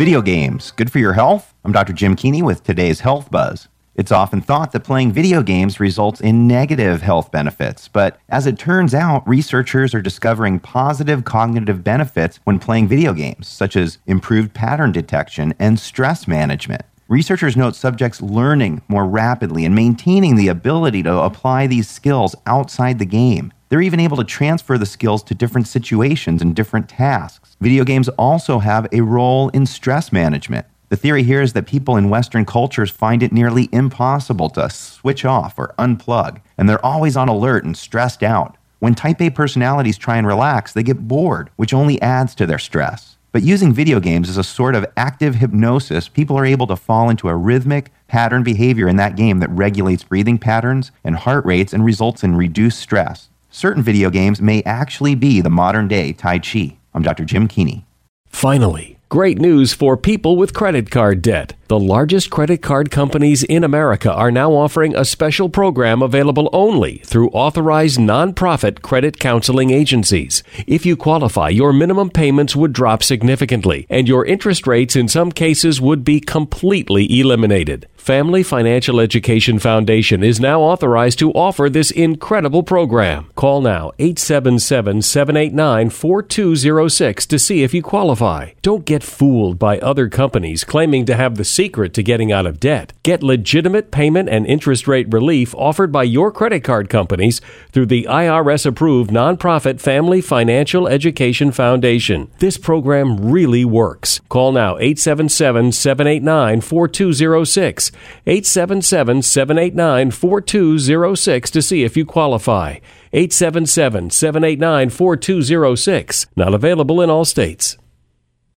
Video games, good for your health? I'm Dr. Jim Keeney with today's Health Buzz. It's often thought that playing video games results in negative health benefits, but as it turns out, researchers are discovering positive cognitive benefits when playing video games, such as improved pattern detection and stress management. Researchers note subjects learning more rapidly and maintaining the ability to apply these skills outside the game. They're even able to transfer the skills to different situations and different tasks. Video games also have a role in stress management. The theory here is that people in Western cultures find it nearly impossible to switch off or unplug, and they're always on alert and stressed out. When type A personalities try and relax, they get bored, which only adds to their stress. But using video games as a sort of active hypnosis, people are able to fall into a rhythmic pattern behavior in that game that regulates breathing patterns and heart rates and results in reduced stress. Certain video games may actually be the modern day Tai Chi. I'm Dr. Jim Keeney. Finally, great news for people with credit card debt. The largest credit card companies in America are now offering a special program available only through authorized nonprofit credit counseling agencies. If you qualify, your minimum payments would drop significantly, and your interest rates in some cases would be completely eliminated. Family Financial Education Foundation is now authorized to offer this incredible program. Call now 877 789 4206 to see if you qualify. Don't get fooled by other companies claiming to have the secret to getting out of debt. Get legitimate payment and interest rate relief offered by your credit card companies through the IRS approved nonprofit Family Financial Education Foundation. This program really works. Call now 877 789 4206. 877 789 4206 to see if you qualify. 877 789 4206. Not available in all states.